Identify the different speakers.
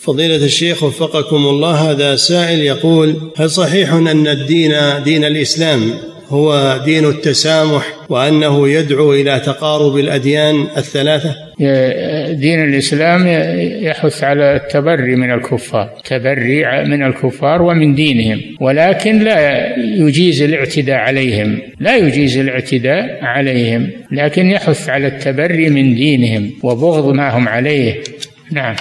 Speaker 1: فضيلة الشيخ وفقكم الله هذا سائل يقول هل صحيح أن الدين دين الإسلام هو دين التسامح وأنه يدعو إلى تقارب الأديان الثلاثة؟
Speaker 2: دين الإسلام يحث على التبري من الكفار تبري من الكفار ومن دينهم ولكن لا يجيز الاعتداء عليهم لا يجيز الاعتداء عليهم لكن يحث على التبري من دينهم وبغض ما هم عليه. نعم.